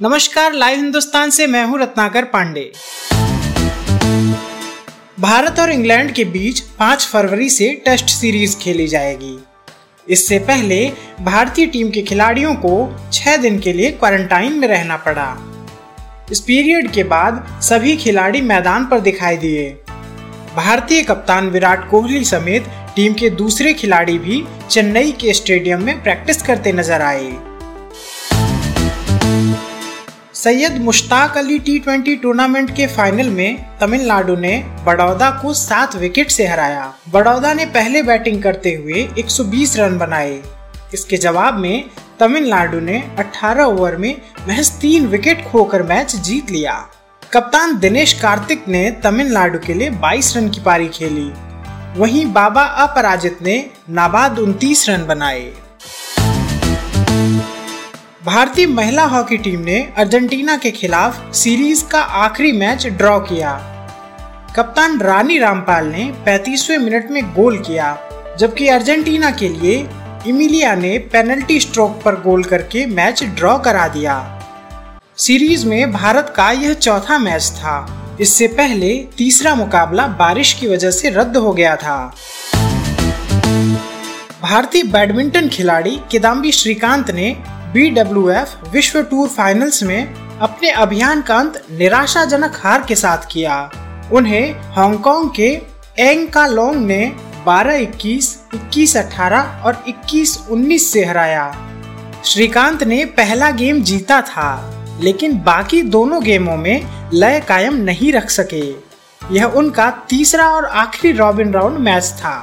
नमस्कार, लाइव हिंदुस्तान से मैं हूँ रत्नाकर पांडे। भारत और इंग्लैंड के बीच 5 फरवरी से टेस्ट सीरीज़ खेली जाएगी। इससे पहले भारतीय टीम के खिलाड़ियों को 6 दिन के लिए क्वारंटाइन में रहना पड़ा। इस पीरियड के बाद सभी खिलाड़ी मैदान पर दिखाई दिए। भारतीय कप्तान विराट कोहली समेत टीम के दूसरे खिलाड़ी भी चेन्नई के स्टेडियम में प्रैक्टिस करते नज़र आए। Syed Mushtaq Ali T twenty tournament के फाइनल में तमिलनाडु ने बड़ौदा को सात विकेट से हराया। बड़ौदा ने पहले बैटिंग करते हुए 120 रन बनाए। इसके जवाब में तमिलनाडु ने 18 ओवर में महज तीन विकेट खोकर मैच जीत लिया। कप्तान दिनेश कार्तिक ने तमिलनाडु के लिए 22 रन की पारी खेली। वहीं बाबा अपराजित ने नाबाद 29 रन बनाए। भारतीय महिला हॉकी टीम ने अर्जेंटीना के खिलाफ सीरीज़ का आखिरी मैच ड्रॉ किया। कप्तान रानी रामपाल ने 35वें मिनट में गोल किया, जबकि अर्जेंटीना के लिए इमिलिया ने पेनल्टी स्ट्रोक पर गोल करके मैच ड्रॉ करा दिया। सीरीज़ में भारत का यह चौथा मैच था। इससे पहले तीसरा मुकाबला बारिश की वजह से रद्द हो गया था। भारतीय बैडमिंटन खिलाड़ी किदाम्बी श्रीकांत ने बी विश्व टूर फाइनल्स में अपने अभियान का अंत निराशाजनक हार के साथ किया। उन्हें हांगकांग के एंग का लोंग ने 12-21, 21-18 और 21-19 से हराया। श्रीकांत ने पहला गेम जीता था लेकिन बाकी दोनों गेमों में लय कायम नहीं रख सके। यह उनका तीसरा और आखिरी रॉबिन राउंड मैच था।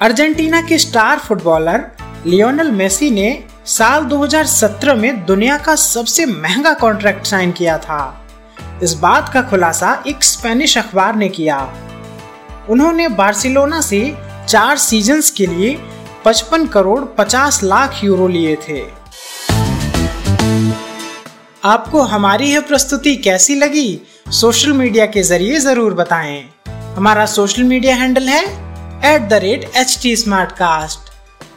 अर्जेंटीना के स्टार फुटबॉलर लियोनल मेसी ने साल 2017 में दुनिया का सबसे महँगा कॉन्ट्रैक्ट साइन किया था। इस बात का खुलासा एक स्पेनिश अखबार ने किया। उन्होंने बार्सिलोना से चार सीजन्स के लिए 55 करोड़ 50 लाख यूरो लिए थे। आपको हमारी यह प्रस्तुति कैसी लगी? सोशल मीडिया के ज़रिए ज़रूर बताएँ। हमारा सोशल मीडिया हैंडल है at the rate H T